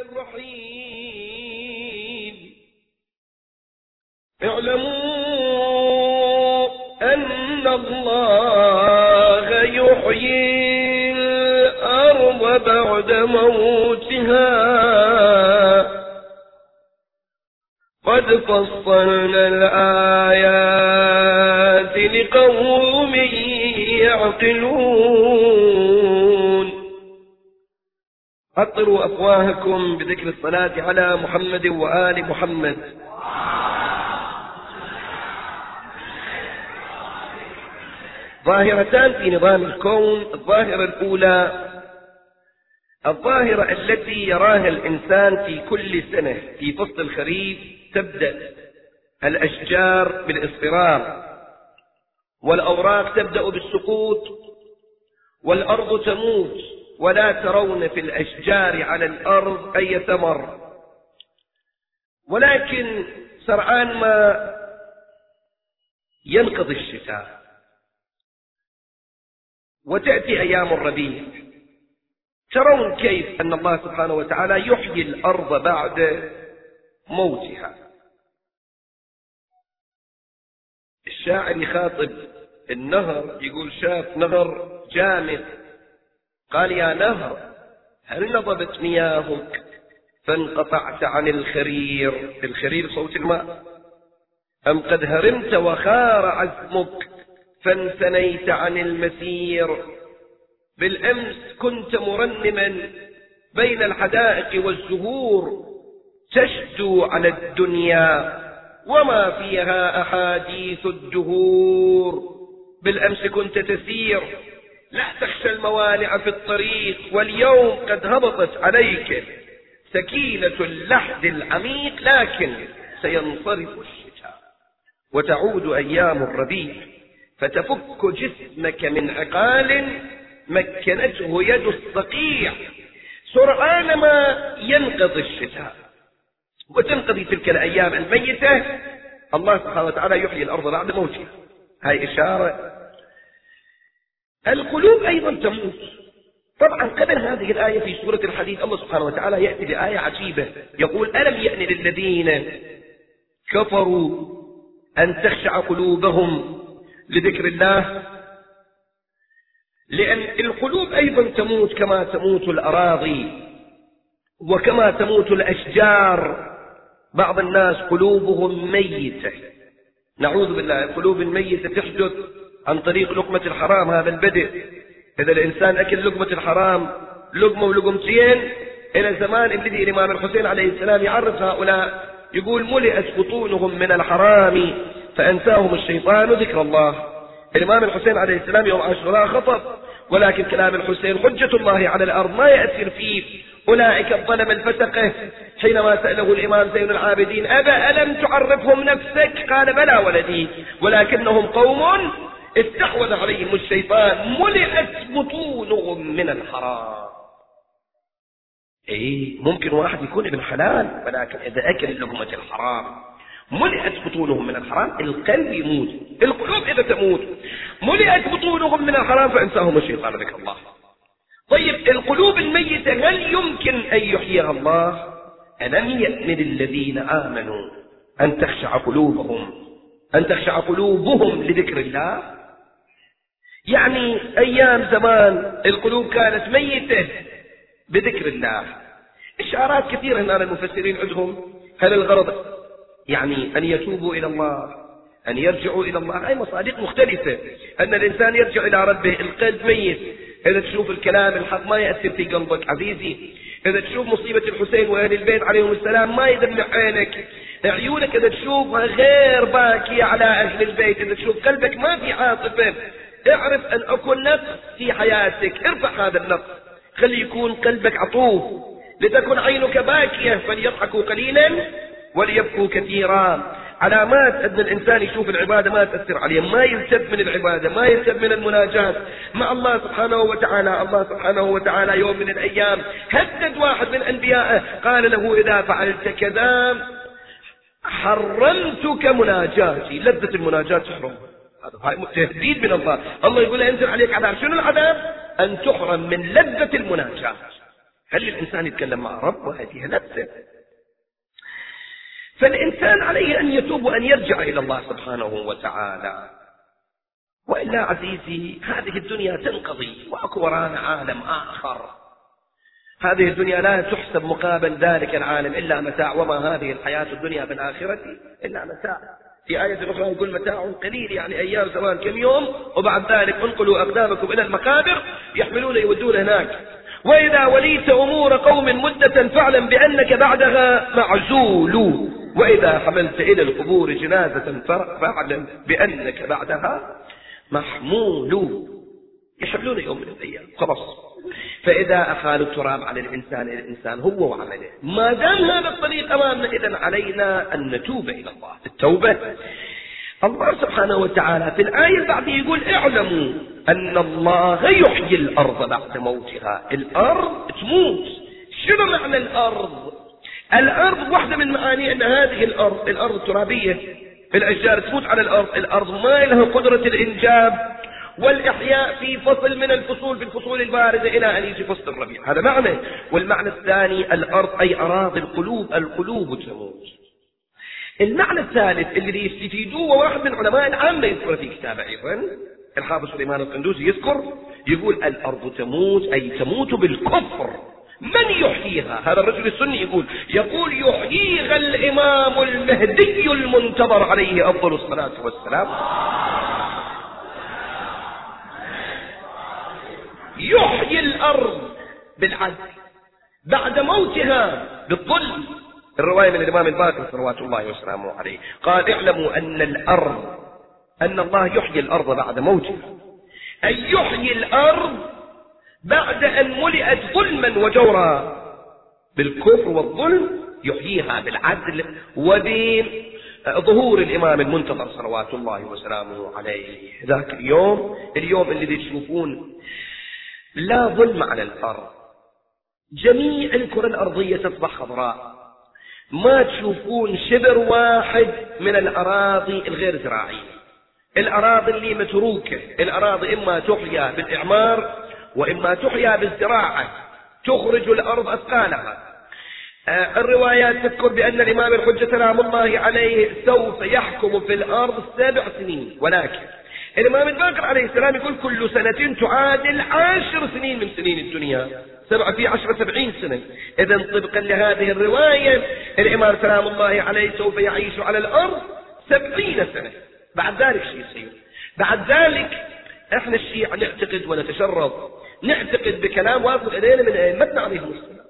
الرحيم. اعلموا أن الله يحيي الأرض بعد موتها. قد فصلنا الآيات لقوم يعقلون. أطروا أفواهكم بذكر الصلاة على محمد وآل محمد. ظاهرتان في نظام الكون الظاهرة الأولى الظاهرة التي يراها الإنسان في كل سنة في فصل الخريف تبدأ. الأشجار بالإصفرار والأوراق تبدأ بالسقوط والأرض تموت. ولا ترون في الأشجار على الأرض أي ثمر. ولكن سرعان ما ينقضي الشتاء. وتأتي أيام الربيع. ترون كيف أن الله سبحانه وتعالى يحيي الأرض بعد موتها. الشاعر يخاطب النهر يقول شاف نهر جامد. قال يا نهر هل نضبت مياهك؟ فانقطعت عن الخرير. الخرير صوت الماء. أم قد هرمت وخار عزمك فانثنيت عن المسير. بالأمس كنت مرنما بين الحدائق والزهور تشدو على الدنيا وما فيها أحاديث الدهور. بالأمس كنت تسير لا تخشى الموانع في الطريق واليوم قد هبطت عليك سكينة اللحد العميق لكن سينصرف الشتاء وتعود أيام الربيع فتفك جسمك من عقال مكنته يد الصقيع. سرعان ما ينقضي الشتاء وتنقضي تلك الأيام الميتة. الله سبحانه وتعالى يحيي الأرض بعد موتها. هاي إشارة القلوب أيضا تموت. طبعا قبل هذه الآية في سورة الحديث الله سبحانه وتعالى يأتي بآية عجيبة. يقول ألم يأن للذين كفروا أن تخشع قلوبهم لذكر الله؟ لأن القلوب أيضا تموت كما تموت الأراضي وكما تموت الأشجار. بعض الناس قلوبهم ميتة. نعوذ بالله القلوب الميتة تحدث. عن طريق لقمة الحرام هذا البدء. إذا الإنسان أكل لقمة الحرام لقمة ولقمتين إلى زمان الذي الإمام الحسين عليه السلام يعرف هؤلاء يقول ملئت بطونهم من الحرام فأنساهم الشيطان ذكر الله. الإمام الحسين عليه السلام يوم عاشوراء خطب ولكن كلام الحسين حجة الله على الأرض ما يأثر فيه. أولئك الظلم الفسقة. حينما سأله الإمام زين العابدين أبا ألم تعرفهم نفسك؟ قال بلى ولدي ولكنهم قوم استحوذ عليهم الشيطان ملئت بطونهم من الحرام. إيه ممكن واحد يكون ابن حلال ولكن إذا أكل لقمة الحرام. ملئت بطونهم من الحرام القلب يموت القلوب إذا تموت. ملئت بطونهم من الحرام فانساهم الشيطان ذكر الله. طيب القلوب الميتة هل يمكن أن يحييها الله؟ ألم يأن للذين آمنوا أن تخشع قلوبهم أن تخشع قلوبهم لذكر الله؟ يعني أيام زمان القلوب كانت ميتة بذكر الله. اشارات كثيرة هنا المفسرين عندهم. هل الغرض يعني أن يتوبوا إلى الله أن يرجعوا إلى الله؟ هاي مصادق مختلفة. أن الإنسان يرجع إلى ربه القلب ميت. اذا تشوف الكلام الحق ما يأثر في قلبك عزيزي. اذا تشوف مصيبة الحسين وأهل البيت عليهم السلام ما يدمع عينك. عيونك إذا تشوفها غير باكية على أهل البيت. إذا تشوف قلبك ما في عاطفة. اعرف أن أكون نقص في حياتك. ارفع هذا النقص خلي يكون قلبك عطوف. لتكن عينك باكية فليضحكوا قليلا وليبكوا كثيرا. علامات أن الإنسان يشوف العبادة ما تأثر عليه. ما يلتف من العبادة ما يلتف من المناجاة. مع الله سبحانه وتعالى الله سبحانه وتعالى يوم من الأيام هدد واحد من أنبيائه. قال له إذا فعلت كذا حرمتك مناجاتي. لذة المناجاة تحرم هذا تهديد من الله. الله يقول انزل عليك عذاب. شنو العذاب؟ أن تحرم من لذة المناجاة. هل الإنسان يتكلم مع رب وهذه نفسه فالإنسان عليه أن يتوب وأن يرجع إلى الله سبحانه وتعالى. وإلا عزيزي هذه الدنيا تنقضي وأكو ورانا عالم آخر. هذه الدنيا لا تحسب مقابل ذلك العالم إلا متاع. وما هذه الحياة الدنيا في الآخرة إلا متاع. في آية أخرى يقول متاع قليل يعني أيام زمان كم يوم وبعد ذلك انقلوا أقدامكم إلى المقابر يحملون يودون هناك. وإذا وليت أمور قوم مدة فاعلم بأنك بعدها معزول. وإذا حملت إلى القبور جنازة فاعلم بأنك بعدها محمول. يحملون يوم من الأيام. خلاص. فإذا أخالوا التراب على الإنسان الإنسان هو وعمله. ما دام هذا الطريق أمامنا إذا علينا أن نتوب إلى الله. التوبة. الله سبحانه وتعالى في الآية بعدها يقول اعلموا أن الله يحيي الأرض بعد موتها. الأرض تموت. شنو معنى الأرض؟ الأرض واحدة من معاني أن هذه الأرض الأرض الترابية. الأشجار تموت على الأرض. الأرض ما لها قدرة الإنجاب. والإحياء في فصل من الفصول في الفصول الباردة إلى أن يجي فصل الربيع. هذا معنى. والمعنى الثاني الأرض أي أراضي القلوب القلوب تموت. المعنى الثالث اللي يستفيدوه واحد من علماء العامة يذكر في كتابه أيضا الحافظ سليمان القندوسي يذكر يقول الأرض تموت أي تموت بالكفر. من يحييها؟ هذا الرجل السني يقول يقول يحييها الإمام المهدي المنتظر عليه أفضل الصلاة والسلام. يحيي الأرض بالعدل. بعد موتها بالظلم. الرواية من الإمام الباقر صلوات الله وسلامه عليه. قال اعلموا أن الأرض أن الله يحيي الأرض بعد موتها. أي يحيي الأرض بعد أن ملئت ظلما وجورا. بالكفر والظلم يحييها بالعدل وبظهور الإمام المنتظر صلوات الله وسلامه عليه. ذاك اليوم اليوم اللي تشوفون لا ظلم على الأرض جميع الكرة الأرضية تصبح خضراء. ما تشوفون شبر واحد من الأراضي الغير زراعية. الأراضي اللي متروكة الأراضي إما تحيا بالإعمار وإما تحيا بالزراعة. تخرج الأرض أثقالها. آه، الروايات تذكر بأن الإمام الحجة سلام الله عليه سوف يحكم في الأرض سبع سنين. ولكن الإمام الباقر عليه السلام يقول كل سنة تعادل عشر سنين من سنين الدنيا. سبعة في عشرة سبعين سنة. إذا طبقا لهذه الرواية الإمام سلام الله عليه سوف يعيش على الأرض سبعين سنة. بعد ذلك شيء يصير. بعد ذلك إحنا الشيعة نعتقد ونتشرف نعتقد بكلام واصل إلينا من أئمتنا عليهم السلام.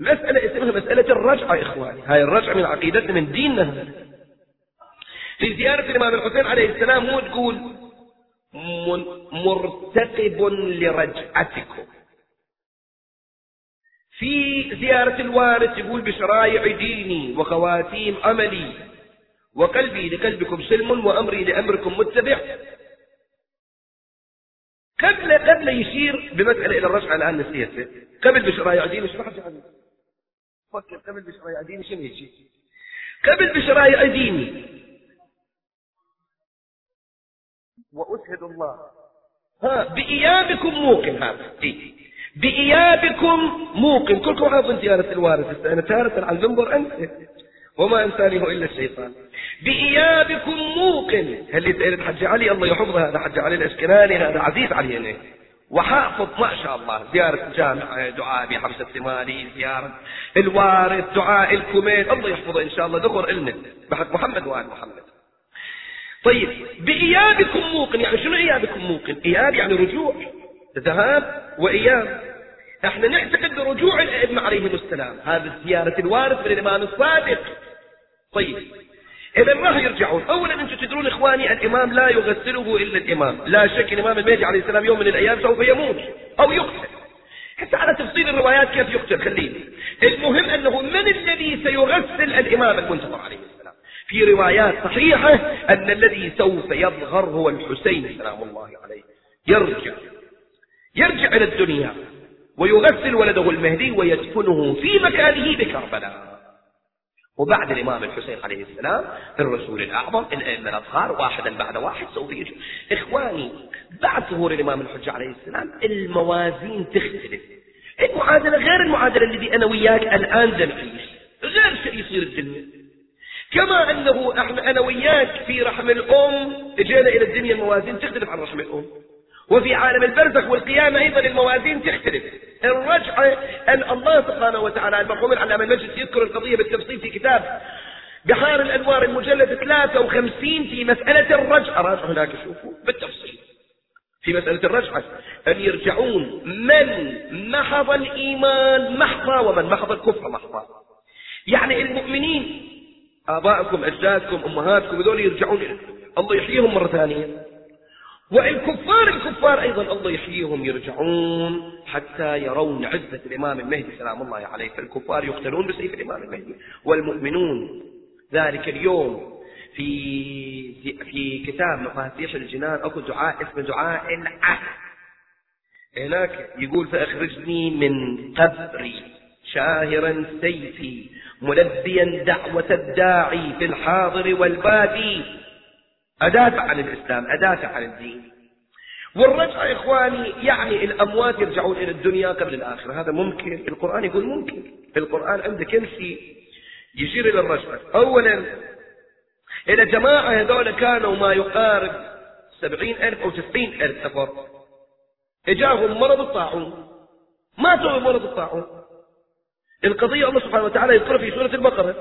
مسألة اسمها مسألة الرجعة إخواني. هاي الرجعة من عقيدتنا من ديننا. في زيارة الإمام الحسين عليه السلام مو تقول مرتقب لرجعتكم. في زيارة الوارث يقول بشرايع ديني وخواتيم عملي وقلبي لقلبكم سلم وأمري لأمركم متبع. قبل قبل يشير بمسألة إلى الرجعة الآن نسيته قبل بشرايع ديني شو راح فكر قبل بشرايع ديني شنو يجي؟ قبل بشرايع ديني وأشهد الله. ها بإيابكم موقن هذا. إيه؟ بإيابكم موقن. كلكم حافظ زيارة الوارث. أنا تارة عن المنبر أنت. وما إنسانه إلا الشيطان. بإيابكم موقن. هل يسأل حج علي؟ الله يحفظه. هذا حج علي الأشكناني هذا عزيز علينا وحافظ ما شاء الله. زيارة الجامع دعاء بحبس الثماني زيارة الوارث دعاء الكوميت. الله يحفظه إن شاء الله. ذكر إلنا بحق محمد وآل محمد. طيب بإيابكم موقن يعني شنو إيابكم موقن؟ إياب يعني رجوع ذهاب وإياب. إحنا نعتقد برجوع الأئمة عليهم السلام. هذا زيارة الوارث من الإمام الصادق. طيب إذا راح يرجعون؟ أولا أنتم تدرون إخواني الإمام لا يغسله إلا الإمام. لا شك الإمام المهدي عليه السلام يوم من الأيام سوف يموت أو يقتل. حتى على تفصيل الروايات كيف يقتل خليني. المهم أنه من الذي سيغسل الإمام المنتظر عليه؟ في روايات صحيحة أن الذي سوف يظهر هو الحسين سلام الله عليه. يرجع. يرجع إلى الدنيا ويغسل ولده المهدي ويدفنه في مكانه بكربلاء. وبعد الإمام الحسين عليه السلام الرسول الأعظم الأئمة الأصغار واحدا بعد واحد سوف يجي إخواني بعد ظهور الإمام الحجة عليه السلام الموازين تختلف. المعادلة غير المعادلة الذي أنا وياك الآن نعيش غير شيء يصير الدنيا. كما أنه أنا وياك في رحم الأم إجينا إلى الدنيا الموازين تختلف عن رحم الأم. وفي عالم البرزخ والقيامة أيضا الموازين تختلف. الرجعة أن الله سبحانه وتعالى المرحوم العلامة المجلس يذكر القضية بالتفصيل في كتاب بحار الأنوار المجلد 53 في مسألة الرجعة. راجعوا هناك شوفوا بالتفصيل. في مسألة الرجعة. أن يرجعون من محض الإيمان محضا ومن محض الكفر محضا. يعني المؤمنين آبائكم أجدادكم أمهاتكم هذول يرجعون الله يحييهم مرة ثانية. والكفار الكفار أيضا الله يحييهم يرجعون حتى يرون عزة الإمام المهدي سلام الله عليه. فالكفار يقتلون بسيف الإمام المهدي. والمؤمنون ذلك اليوم في في كتاب مفاتيح الجنان أكو دعاء اسمه دعاء العهد. هناك يقول فأخرجني من قبري شاهرا سيفي ملبيا دعوة الداعي في الحاضر والبادي. أدافع عن الإسلام أدافع عن الدين. والرجعة إخواني يعني الأموات يرجعون إلى الدنيا قبل الآخرة. هذا ممكن. القرآن يقول ممكن. القرآن عنده شيء يشير إلى الرجعة. أولا إلى جماعة هذول كانوا ما يقارب سبعين ألف أو تسعين ألف نفر. إجاهم مرض الطاعون. ماتوا بمرض الطاعون. القضية الله سبحانه وتعالى يذكر في سورة البقرة.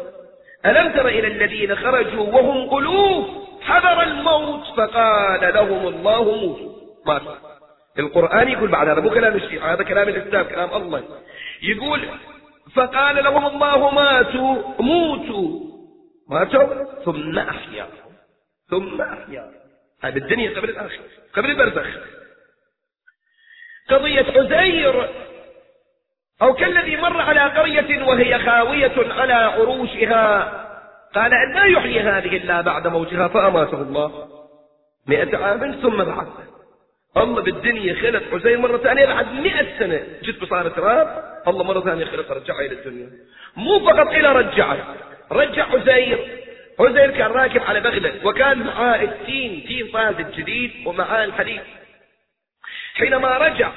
ألم تر إلى الذين خرجوا وهم ألوف حذر الموت فقال لهم الله موتوا ماتوا القرآن يقول بعد هذا مو كلام الشيعة هذا كلام الإسلام كلام الله. يقول فقال لهم الله ماتوا موتوا. ماتوا ثم أحياهم ثم أحياهم هذه الدنيا قبل الآخرة قبل البرزخ. قضية عزير أو كالذي مر على قرية وهي خاوية على عروشها قال أن لا يحيي هذه إلا بعد موتها فأماته الله. مئة عام ثم بعثه الله بالدنيا خلق عزير مرة ثانية بعد مئة سنة جت بصار تراب الله مرة ثانية خلق رجعه إلى الدنيا. مو فقط إلى رجعه رجع عزير عزير كان راكب على بغلة وكان معاه التين تين طازج جديد ومعاه الحديد. حينما رجع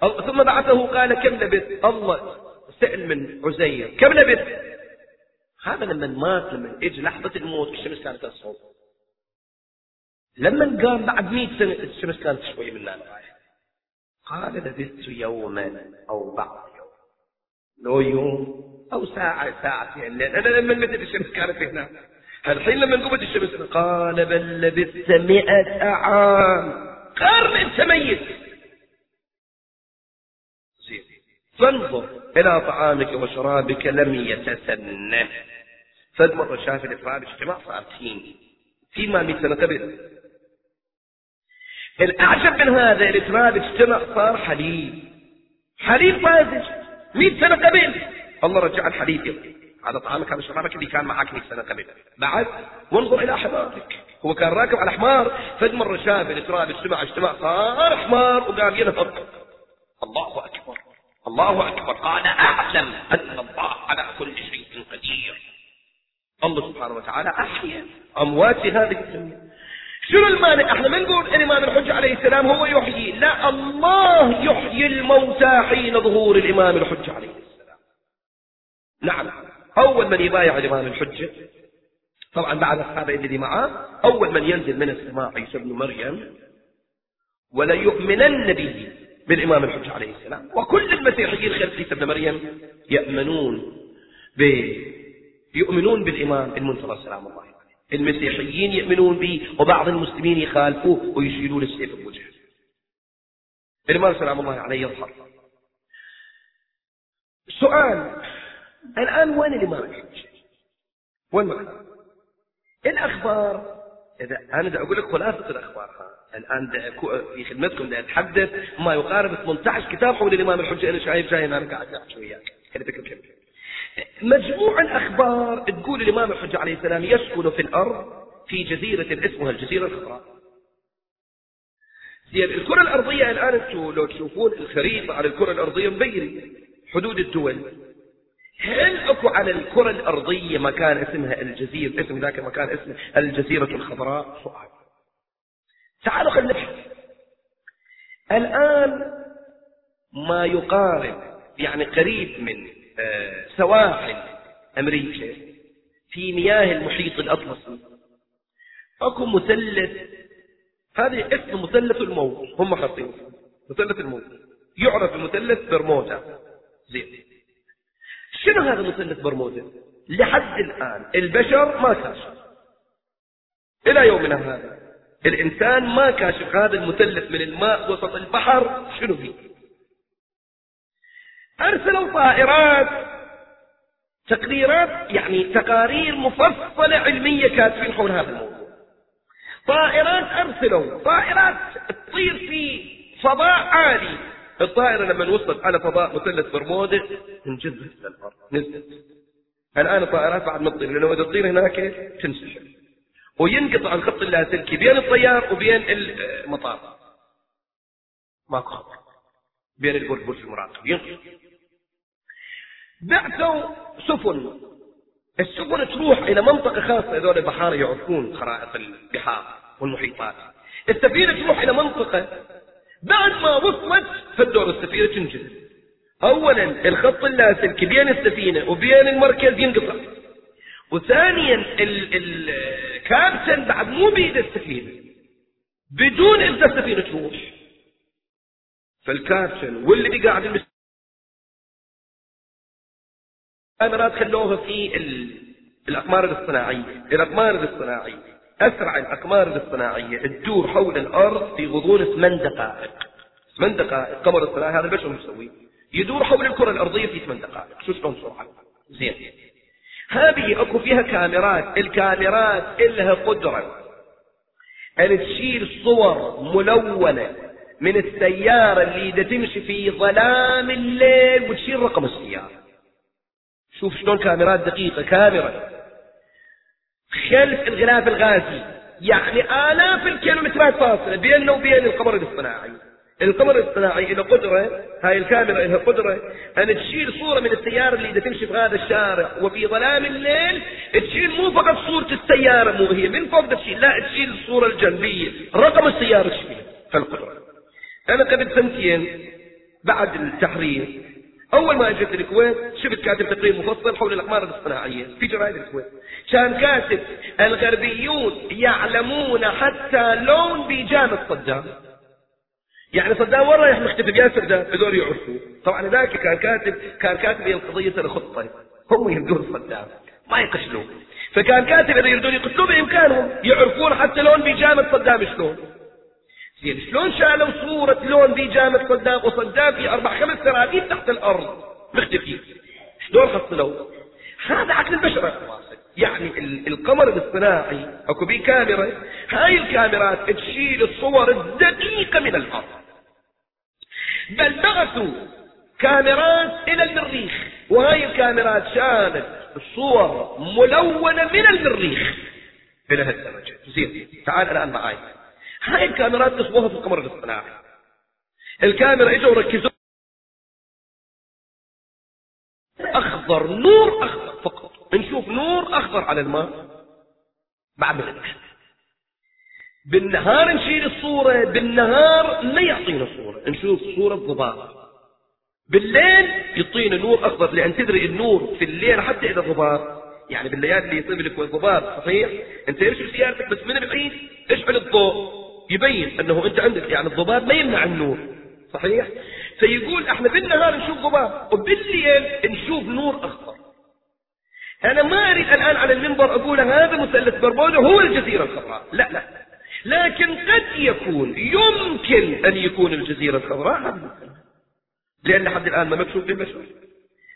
ثم بعثه قال كم لبث الله سأل من عزير كم لبث هذا لما مات لما اجى لحظة الموت الشمس كانت تصعد لما قام بعد مئة سنة الشمس كانت شوي من لا قال لبثت يوما أو بعض يوم. لو يوم أو ساعة ساعتين الليل أنا لما مدت الشمس كانت هنا. الحين لما قمت الشمس قال بل لبثت مئة عام. قرن أنت ميت. فانظر إلى طعامك وشرابك لم يتسنه فد مرة شاف الإفراد اجتماع صار تين فيما مئة سنة قبل. الأعجب من هذا الإفراد اجتمع صار حليب؟ حليب طازج مئة سنة قبل. الله رجع الحليب. يوم هذا طعامك هذا شرابك اللي كان معك 100 سنة قبل. بعد وانظر إلى حمارك هو كان راكب على حمار فد مرة شاف الإسراء اجتمع اجتماع صار حمار وقام ينهض. الله أكبر. الله أكبر. قال أعلم أن الله على كل شيء قدير. الله سبحانه وتعالى أحيا أموات هذه الدنيا. شنو المانع؟ إحنا ما نقول الامام الحجة عليه السلام هو يحيي. لا الله يحيي الموتى حين ظهور الإمام الحجة عليه السلام. نعم. أول من يبايع الإمام الحجة طبعا بعد الصحابة الذي معه أول من ينزل من السماء عيسى بن مريم ولا يؤمنن به. بالامام الحجة عليه السلام. وكل المسيحيين خلف عيسى بن مريم يأمنون ب يؤمنون بالإمام المنتظر سلام الله عليه. المسيحيين يؤمنون به وبعض المسلمين يخالفوه ويشيلون السيف بوجهه. الإمام سلام الله عليه يظهر. سؤال الآن وين الإمام الحجة؟ وين معنى الأخبار إذا أنا أقول لك خلاصة الأخبار الآن في خدمتكم دا أتحدث. ما يقارب 18 كتاب حول الإمام الحجة أنا شايف جاي أنا قاعد أحكي وياك كذا فكرة كبيرة مجموع الأخبار تقول الإمام الحجة عليه السلام يسكن في الأرض في جزيرة اسمها الجزيرة الخضراء. الكرة الأرضية الآن أنتم لو تشوفون الخريطة على الكرة الأرضية مبينة. حدود الدول. هل أكو على الكرة الأرضية مكان اسمها الجزيرة اسم ذاك المكان اسمه الجزيرة الخضراء؟ سؤال. تعالوا خلينا نبحث الآن ما يقارب يعني قريب من آه، سواحل أمريكا في مياه المحيط الأطلسي أكو مثلث هذه اسم مثلث الموت. هم حاطين مثلث الموت. يعرف بمثلث برمودا. زين. شنو هذا مثلث برمودا؟ لحد الآن البشر ما كاشف إلى يومنا هذا. الإنسان ما كاشف هذا المثلث من الماء وسط البحر شنو فيه؟ أرسلوا طائرات. تقريرات يعني تقارير مفصلة علمية كاتبين حول هذا الموضوع. طائرات أرسلوا طائرات تطير في فضاء عالي. الطائرة لما وصلت على فضاء مثلث برمودا انجذبت للأرض نزلت. الآن الطائرات بعد ما تطير لأنه إذا تطير هناك تنسحب وينقطع الخط اللاسلكي بين الطيار وبين المطار. ماكو خط بين البرج برج المراقب ينقطع بعثوا سفن. السفن تروح إلى منطقة خاصة. هذول البحارة يعرفون خرائط البحار والمحيطات. السفينة تروح إلى منطقة بعد ما وصلت فالدور السفينة تنجز أولا الخط اللاسلكي بين السفينة وبين المركز ينقطع. وثانيا الكابتن بعد مو بيد السفينة. بدون إذن السفينة تروح. فالكابتن واللي بقاعد كاميرات خلوها في الأقمار الاصطناعية. الأقمار الاصطناعية. أسرع الأقمار الاصطناعية. تدور حول الأرض في غضون ثمان دقائق. ثمان دقائق. قمر اصطناعي هذا البشر مسويه يدور حول الكرة الأرضية في ثمان دقائق. شو شلون سرعة؟ زين. هذه اكو فيها كاميرات الكاميرات إلها قدرة. أن تشيل صور ملونة من السيارة اللي تمشي في ظلام الليل وتشيل رقم السيارة. شوف شلون كاميرات دقيقة كاميرا. خلف الغلاف الغازي يعني آلاف الكيلومترات فاصلة بيننا وبين القمر الاصطناعي. القمر الاصطناعي له قدرة هاي الكاميرا لها قدرة. أن تشيل صورة من السيارة اللي إذا تمشي في هذا الشارع وفي ظلام الليل تشيل مو فقط صورة السيارة مو هي من فوق تشيل لا تشيل الصورة الجنبية. رقم السيارة تشيل فالقدرة أنا قبل سنتين بعد التحرير أول ما أجيت الكويت شفت كاتب تقرير مفصل حول الأقمار الاصطناعية في جرائد الكويت. كان كاتب الغربيون يعلمون حتى لون بيجامة صدام يعني صدام وين رايح مختفي؟ بياسر ده هذول يعرفوه طبعا ذاك كان كاتب كان كاتب القضية الخطة. هم يهدون صدام. ما يقتلوه فكان كاتب إذا يريدون يقتلوه بإمكانهم. يعرفون حتى لون بيجامة صدام شلون. زين شلون شالوا صورة لون بيجامة صدام؟ وصدام في أربع خمس سراديب تحت الأرض. مختفي. شلون حصلوا؟ هذا عقل البشر. يعني القمر الاصطناعي أكو بيه كاميرا. هاي الكاميرات تشيل الصور الدقيقة من الأرض. بل بعثوا كاميرات إلى المريخ. وهاي الكاميرات شالت الصور ملونة من المريخ. إلى هالدرجة. زين تعال الآن معي هاي الكاميرات تصبوها في القمر الاصطناعي. الكاميرا إجوا وركزوا. أخضر نور أخضر. فقط. نشوف نور أخضر على الماء. بعد ما بالنهار نشيل الصورة بالنهار ما يعطينا صورة. نشوف صورة ضباب بالليل يعطينا نور أخضر لأن تدري النور في الليل حتى إذا ضباب يعني بالليالي اللي يصيب لك ضباب صحيح؟ أنت ارشد سيارتك بس من بعيد اشعل الضوء. يبين أنه أنت عندك يعني الضباب ما يمنع النور. صحيح؟ فيقول إحنا بالنهار نشوف ضباب وبالليل نشوف نور أخضر. أنا ما أريد الآن على المنبر أقول هذا مثلث برمودا هو الجزيرة الخضراء. لا لا. لكن قد يكون يمكن أن يكون الجزيرة الخضراء لأن لحد الآن ما مكشوف للبشر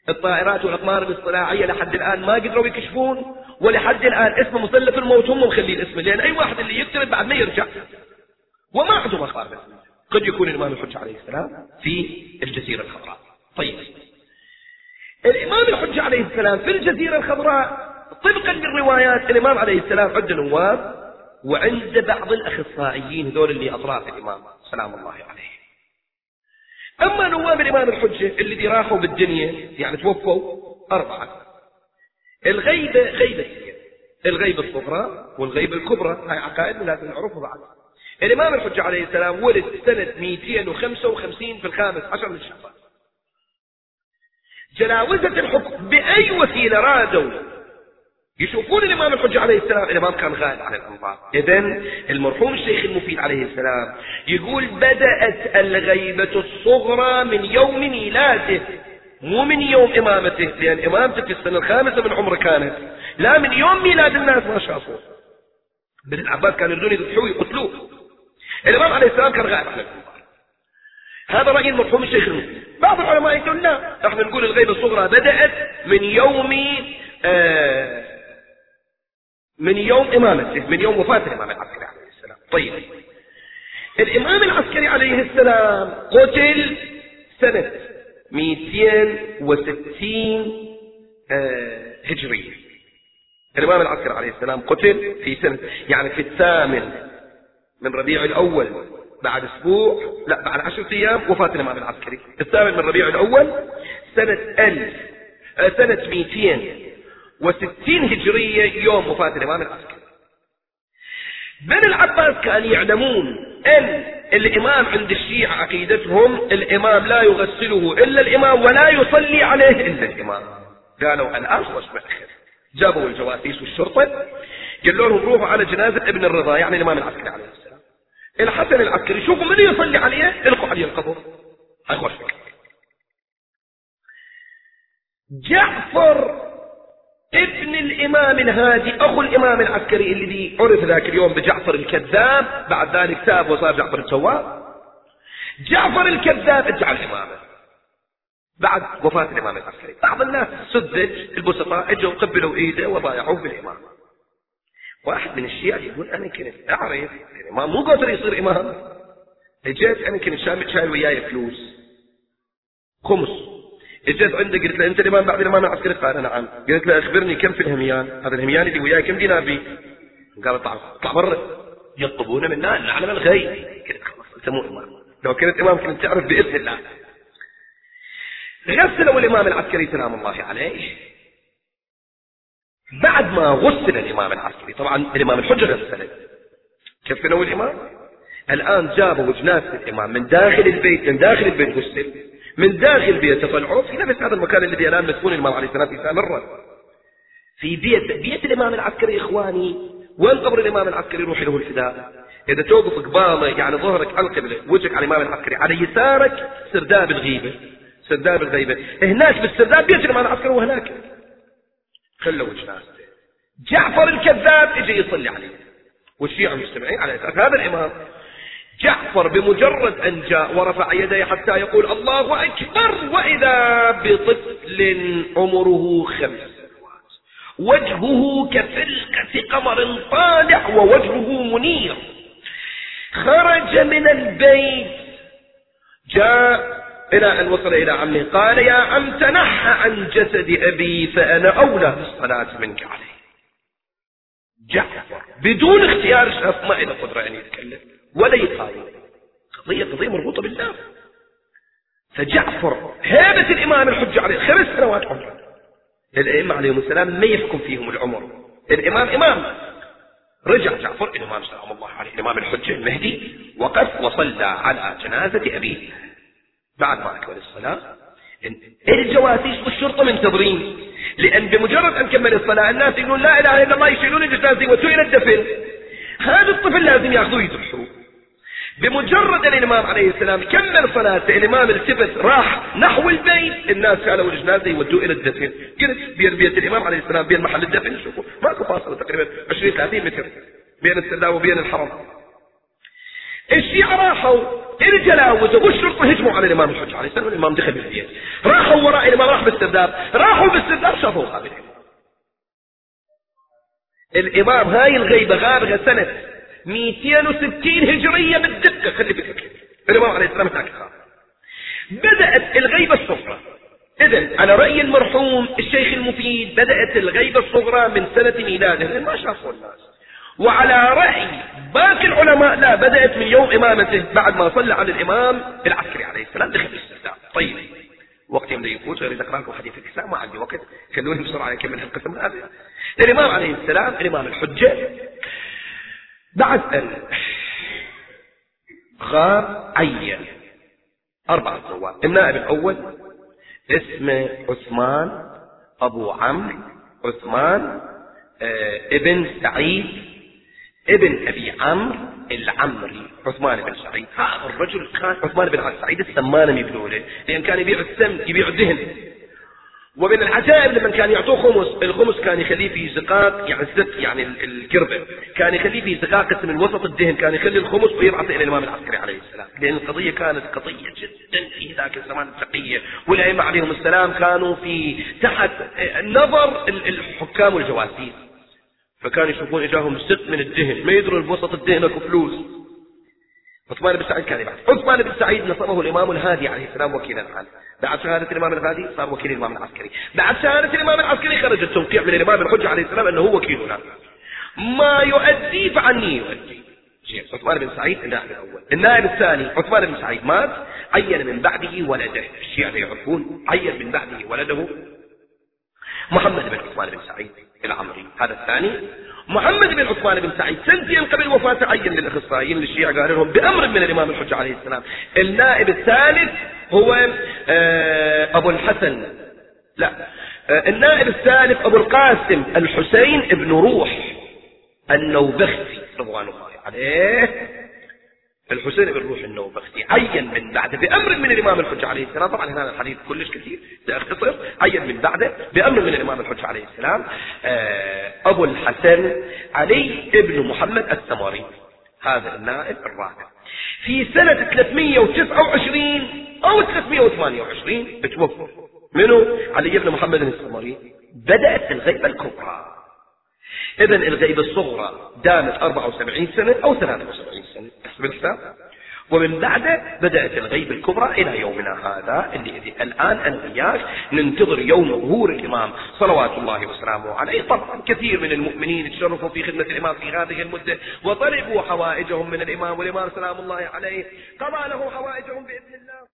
الطائرات والأقمار الاصطناعية لحد الآن ما قدروا يكشفون ولحد الآن اسمه مثلث الموت هم مخلين اسمه لأن أي واحد اللي يقترب بعد ما يرجع. وما عندهم أخبار بس. قد يكون الإمام الحجة عليه السلام في الجزيرة الخضراء. طيب. الإمام الحجة عليه السلام في الجزيرة الخضراء طبقا للروايات الإمام عليه السلام عنده نواب وعند بعض الأخصائيين هذول اللي أطراف الإمام. سلام الله عليه. أما نواب الإمام الحجة اللي راحوا بالدنيا يعني توفوا أربعة. الغيبة غيبة الغيبة الصغرى والغيبة الكبرى. هاي عقائد لازم نعرفها بعد. الإمام الحجة عليه السلام ولد سنة 255 في الخامس عشر من شعبان. جلاوزة الحكم بأي وسيلة رادوا يشوفون الإمام الحجة عليه السلام الإمام كان غائب عن الأنظار إذا المرحوم الشيخ المفيد عليه السلام يقول بدأت الغيبة الصغرى من يوم ميلاده مو من يوم إمامته لأن إمامته في السنة الخامسة من عمره كانت لا من يوم ميلاد الناس ما شافوه بن العباس كانوا يريدون يذبحوه يقتلوه. الإمام عليه السلام كان غائب عن الأنظار هذا رأي المرحوم الشيخ المفيد. بعض العلماء يقولون لا إحنا نقول الغيبة الصغرى بدأت من يوم آه من يوم إمامته من يوم وفاة الإمام العسكري عليه السلام. طيب. الإمام العسكري عليه السلام قتل سنة 260 آه، هجرية الإمام العسكري عليه السلام قتل في سنة يعني في الثامن من ربيع الأول بعد أسبوع لا بعد عشرة أيام وفاة الإمام العسكري. الثامن من ربيع الأول سنة ألف آه، سنة 200 وستين هجرية يوم وفاة الإمام العسكري. بني العباس كانوا يعلمون أن الإمام عند الشيعة عقيدتهم الإمام لا يغسله إلا الإمام ولا يصلي عليه إلا الإمام. قالوا الآن خش مأخر جابوا الجواسيس والشرطة قالوا لهم روحوا على جنازة ابن الرضا يعني الإمام العسكري عليه السلام. الحسن العسكري شوفوا من يصلي عليه؟ القوا عليه القبر. هاي جعفر ابن الإمام الهادي أخو الإمام العسكري الذي عرف ذاك اليوم بجعفر الكذاب بعد ذلك تاب وصار جعفر التواب. جعفر الكذاب ادعى الإمامة. بعد وفاة الإمام العسكري. بعض الناس سذج البسطاء اجوا قبلوا إيده وضايعوه بالإمام واحد من الشيعة يقول أنا كنت أعرف الإمام مو قادر يصير إمام. اجيت أنا كنت شايل وياي فلوس. خمس اجيت عنده قلت له أنت الإمام بعد الإمام العسكري؟ قال نعم. قلت له أخبرني كم في الهميان؟ هذا الهميان اللي وياي كم دينار بي؟ قال اطلع اطلع برا. يطلبون منا أن نعلم الغيب. قلت خلاص أنت مو إمام. لو كنت إمام كنت تعرف بإذن الله. غسلوا الإمام العسكري سلام الله عليه. بعد ما غسل الإمام العسكري طبعا الإمام الحجة غسله كفنوا الإمام؟ الآن جابوا جنازه الإمام من داخل البيت من داخل البيت غسل. من داخل بيته طلعوا في نفس هذا المكان الذي الآن مسكون الإمام عليه الصلاة والسلام. مرة. في بيت بيت الإمام العسكري إخواني وين قبر الإمام العسكري روحي له الفداء. إذا توقف قبامه يعني ظهرك على القبلة وجهك على الإمام العسكري على يسارك سرداب الغيبة. سرداب الغيبة. هناك بالسرداب بيت الإمام العسكري وهناك. خلوا جنازته جعفر الكذاب اجى يصلي عليه. والشيعة مجتمعين على أساس هذا الإمام جعفر بمجرد أن جاء ورفع يديه حتى يقول الله أكبر وإذا بطفل عمره خمس سنوات وجهه كفلكة قمر طالع ووجهه منير. خرج من البيت جاء إلى أن وصل إلى عمه قال يا عم تنحى عن جسد أبي فأنا أولى بالصلاة منك عليه. جعفر بدون اختيار شخص ما له قدرة أن يتكلم. ولا يقايم قضية قضية مربوطة بالله. فجعفر هيبة الإمام الحجة عليه خمس سنوات عمره. الأئمة عليهم السلام ما يحكم فيهم العمر. الإمام إمام. رجع جعفر الإمام سلام الله عليه الإمام الحجة المهدي وقف وصلى على جنازة أبيه. بعد ما أكمل الصلاة الجواسيس والشرطة منتظرين لأن بمجرد أن كمل الصلاة الناس يقولون لا إله إلا الله يشيلون الجنازة إلى الدفن. هذا الطفل لازم ياخذوه يذبحوه بمجرد ان الإمام عليه السلام كمل صلاته الإمام التفت راح نحو البيت. الناس شالوا الجنازه يودوه إلى الدفن. قلت بين بيت الإمام عليه السلام بين محل الدفن. شوفوا ماكو فاصله تقريبا 20 30 متر بين السلاة وبين الحرم. الشيعة راحوا الجلاوزة والشرطة هجموا على الإمام الحج عليه السلام. والإمام دخل بالبيت. راحوا وراء الإمام راح بالسرداب راحوا بالسرداب شافوا غاب الإمام هاي الغيبة غابها سنة. 260 هجرية بالدقة. خلي بالك. الإمام عليه السلام هناك بدأت الغيبة الصغرى. إذا على رأي المرحوم الشيخ المفيد بدأت الغيبة الصغرى من سنة ميلاده. ما شافوا الناس. وعلى رأي باقي العلماء لا بدأت من يوم إمامته بعد ما صلى على الإمام العسكري عليه السلام. دخل الاستفتاء. طيب. وقت يوم يفوت غير اقرا لكم حديث الكساء ما عندي وقت. خلوني بسرعة أكمل القسم هذا. الإمام عليه السلام الإمام الحجة بعد أن غاب عين. أربعة زوار النائب الأول اسمه عثمان أبو عمرو عثمان آه ابن سعيد ابن أبي عمرو العمري. عثمان بن سعيد. هذا الرجل كان عثمان بن سعيد السمان يقولوا له لأن كان يبيع السم يبيع الدهن. ومن العجائب لما كان يعطوه خمس الخمس كان يخليه في زقاق يعني الزق يعني القربة كان يخليه في زقاق من وسط الدهن كان يخلي الخمس ويبعثه إلى الإمام العسكري عليه السلام. لأن القضية كانت قضية جدا في ذاك الزمان التقية. والأئمة عليهم السلام كانوا في تحت نظر الحكام والجواسيس فكانوا يشوفون إجاهم زق من الدهن ما يدرون بوسط الدهن أكو فلوس. عثمان بن سعيد كان يبعث عثمان بن سعيد نصبه الإمام الهادي عليه السلام وكيلا عنه بعد شهادة الإمام الهادي صار وكيل الإمام العسكري. بعد شهادة الإمام العسكري خرج التوقيع من الإمام الحجة عليه السلام أنه هو وكيلنا ما يؤدي فعني يؤدي. عثمان بن سعيد النائب الأول. النائب الثاني عثمان بن سعيد مات. عين من بعده ولده. الشيعة يعرفون عين من بعده ولده. محمد بن عثمان بن سعيد العمري. هذا الثاني. محمد بن عثمان بن سعيد سنتين قبل وفاته عين للأخصائيين للشيعة قال لهم بأمر من الإمام الحجة عليه السلام النائب الثالث هو آه، أبو الحسن. لا آه، النائب الثالث أبو القاسم الحسين بن روح النوبختي رضوان الله عليه. الحسين بن روح النوبختي عين من بعده بأمر من الإمام الحجة عليه السلام. طبعا هنا الحديث كلش كثير سأختصر عين من بعده بأمر من الإمام الحجة عليه السلام. آه، أبو الحسن علي ابن محمد السماري هذا النائب الرابع. في سنة 329 أو 328 بتوفر منو؟ علي ابن محمد السماري بدأت الغيبة الكبرى. إذا الغيبة الصغرى دامت 74 سنة أو 73 سنة. احسب الحساب ومن بعده بدأت الغيبة الكبرى إلى يومنا هذا اللي الآن أنا وياك ننتظر يوم ظهور الإمام صلوات الله وسلامه عليه. طبعا كثير من المؤمنين تشرفوا في خدمة الإمام في هذه المدة وطلبوا حوائجهم من الإمام والإمام سلام الله عليه. قضى له حوائجهم بإذن الله.